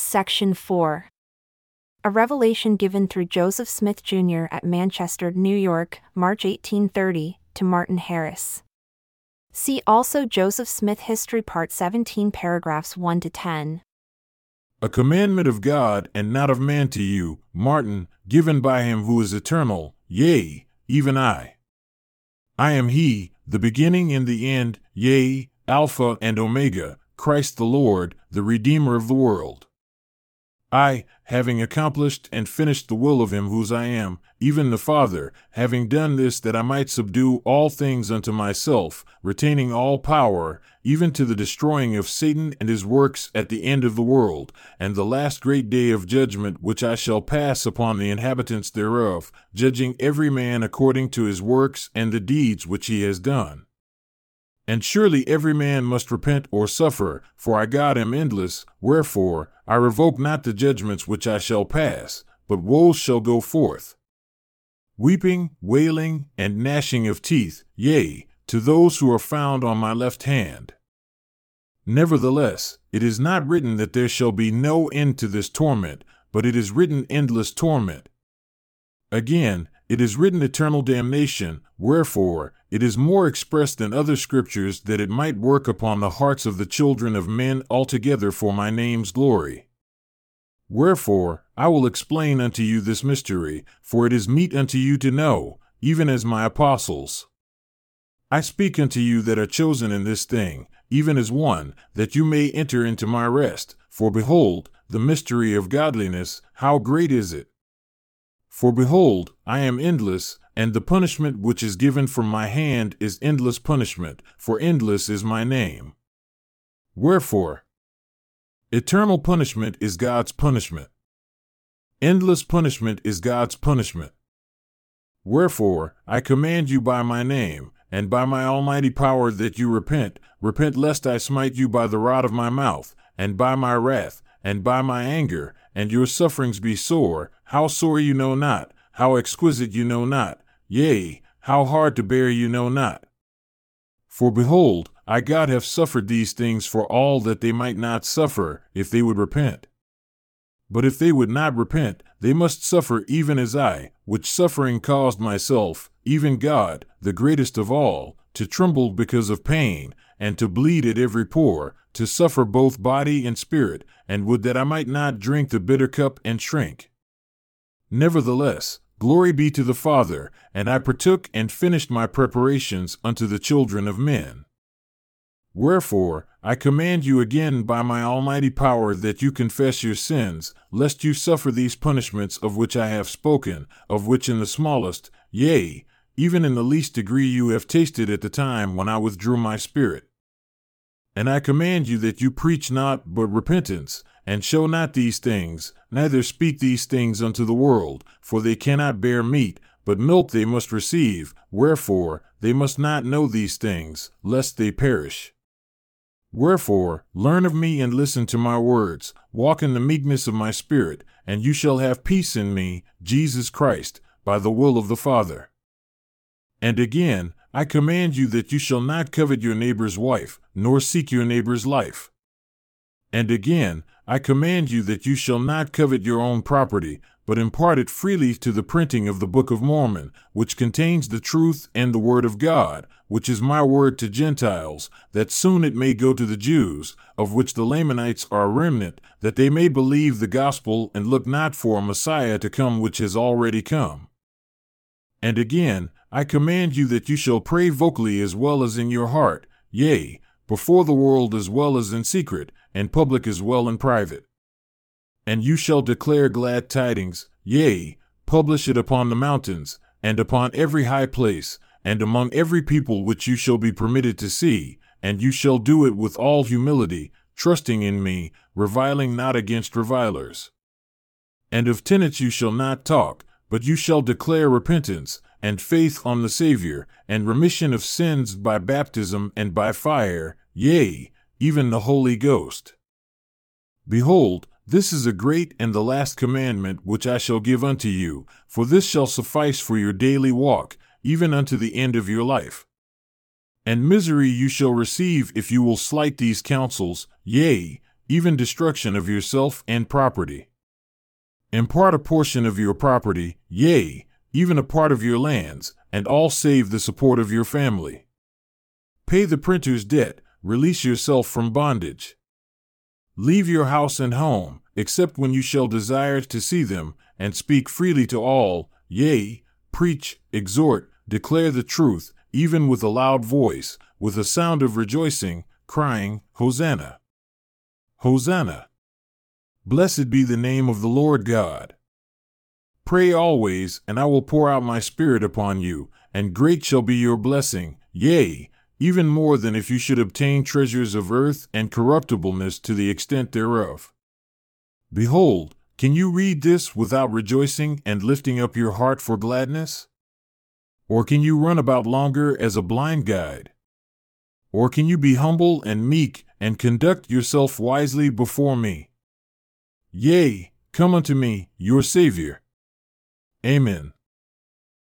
Section 4. A revelation given through Joseph Smith Jr. at Manchester, New York, March 1830, to Martin Harris. See also Joseph Smith History Part 17, paragraphs 1 to 10. A commandment of God and not of man to you, Martin, given by him who is eternal, yea, even I. I am he, the beginning and the end, yea, Alpha and Omega, Christ the Lord, the Redeemer of the world. I, having accomplished and finished the will of him whose I am, even the Father, having done this that I might subdue all things unto myself, retaining all power, even to the destroying of Satan and his works at the end of the world, and the last great day of judgment which I shall pass upon the inhabitants thereof, judging every man according to his works and the deeds which he has done. And surely every man must repent or suffer, for I God am endless, wherefore I revoke not the judgments which I shall pass, but woes shall go forth. Weeping, wailing, and gnashing of teeth, yea, to those who are found on my left hand. Nevertheless, it is not written that there shall be no end to this torment, but it is written endless torment. Again, it is written eternal damnation, wherefore, it is more expressed in other scriptures that it might work upon the hearts of the children of men altogether for my name's glory. Wherefore, I will explain unto you this mystery, for it is meet unto you to know, even as my apostles. I speak unto you that are chosen in this thing, even as one, that you may enter into my rest. For behold, the mystery of godliness, how great is it! For behold, I am endless, and the punishment which is given from my hand is endless punishment, for endless is my name. Wherefore, eternal punishment is God's punishment. Endless punishment is God's punishment. Wherefore, I command you by my name, and by my almighty power that you repent, repent lest I smite you by the rod of my mouth, and by my wrath, and by my anger, and your sufferings be sore, how sore you know not, how exquisite you know not, yea, how hard to bear you know not. For behold, I God have suffered these things for all that they might not suffer, if they would repent. But if they would not repent, they must suffer even as I, which suffering caused myself, even God, the greatest of all, to tremble because of pain, and to bleed at every pore, to suffer both body and spirit, and would that I might not drink the bitter cup and shrink. Nevertheless, glory be to the Father, and I partook and finished my preparations unto the children of men. Wherefore, I command you again by my almighty power that you confess your sins, lest you suffer these punishments of which I have spoken, of which in the smallest, yea, even in the least degree you have tasted at the time when I withdrew my spirit. And I command you that you preach not but repentance, and show not these things, neither speak these things unto the world, for they cannot bear meat, but milk they must receive, wherefore they must not know these things, lest they perish. Wherefore, learn of me and listen to my words, walk in the meekness of my spirit, and you shall have peace in me, Jesus Christ, by the will of the Father. And again, I command you that you shall not covet your neighbor's wife, nor seek your neighbor's life. And again, I command you that you shall not covet your own property, but impart it freely to the printing of the Book of Mormon, which contains the truth and the Word of God, which is my word to Gentiles, that soon it may go to the Jews, of which the Lamanites are a remnant, that they may believe the gospel and look not for a Messiah to come which has already come. And again, I command you that you shall pray vocally as well as in your heart, yea, before the world as well as in secret, and public as well in private. And you shall declare glad tidings, yea, publish it upon the mountains, and upon every high place, and among every people which you shall be permitted to see, and you shall do it with all humility, trusting in me, reviling not against revilers. And of tenants you shall not talk, but you shall declare repentance, and faith on the Savior, and remission of sins by baptism and by fire, yea, even the Holy Ghost. Behold, this is a great and the last commandment which I shall give unto you, for this shall suffice for your daily walk, even unto the end of your life. And misery you shall receive if you will slight these counsels, yea, even destruction of yourself and property. Impart a portion of your property, yea, even a part of your lands, and all save the support of your family. Pay the printer's debt, release yourself from bondage. Leave your house and home, except when you shall desire to see them, and speak freely to all, yea, preach, exhort, declare the truth, even with a loud voice, with a sound of rejoicing, crying, Hosanna! Hosanna! Blessed be the name of the Lord God. Pray always, and I will pour out my Spirit upon you, and great shall be your blessing, yea, even more than if you should obtain treasures of earth and corruptibleness to the extent thereof. Behold, can you read this without rejoicing and lifting up your heart for gladness? Or can you run about longer as a blind guide? Or can you be humble and meek and conduct yourself wisely before me? Yea, come unto me, your Savior. Amen.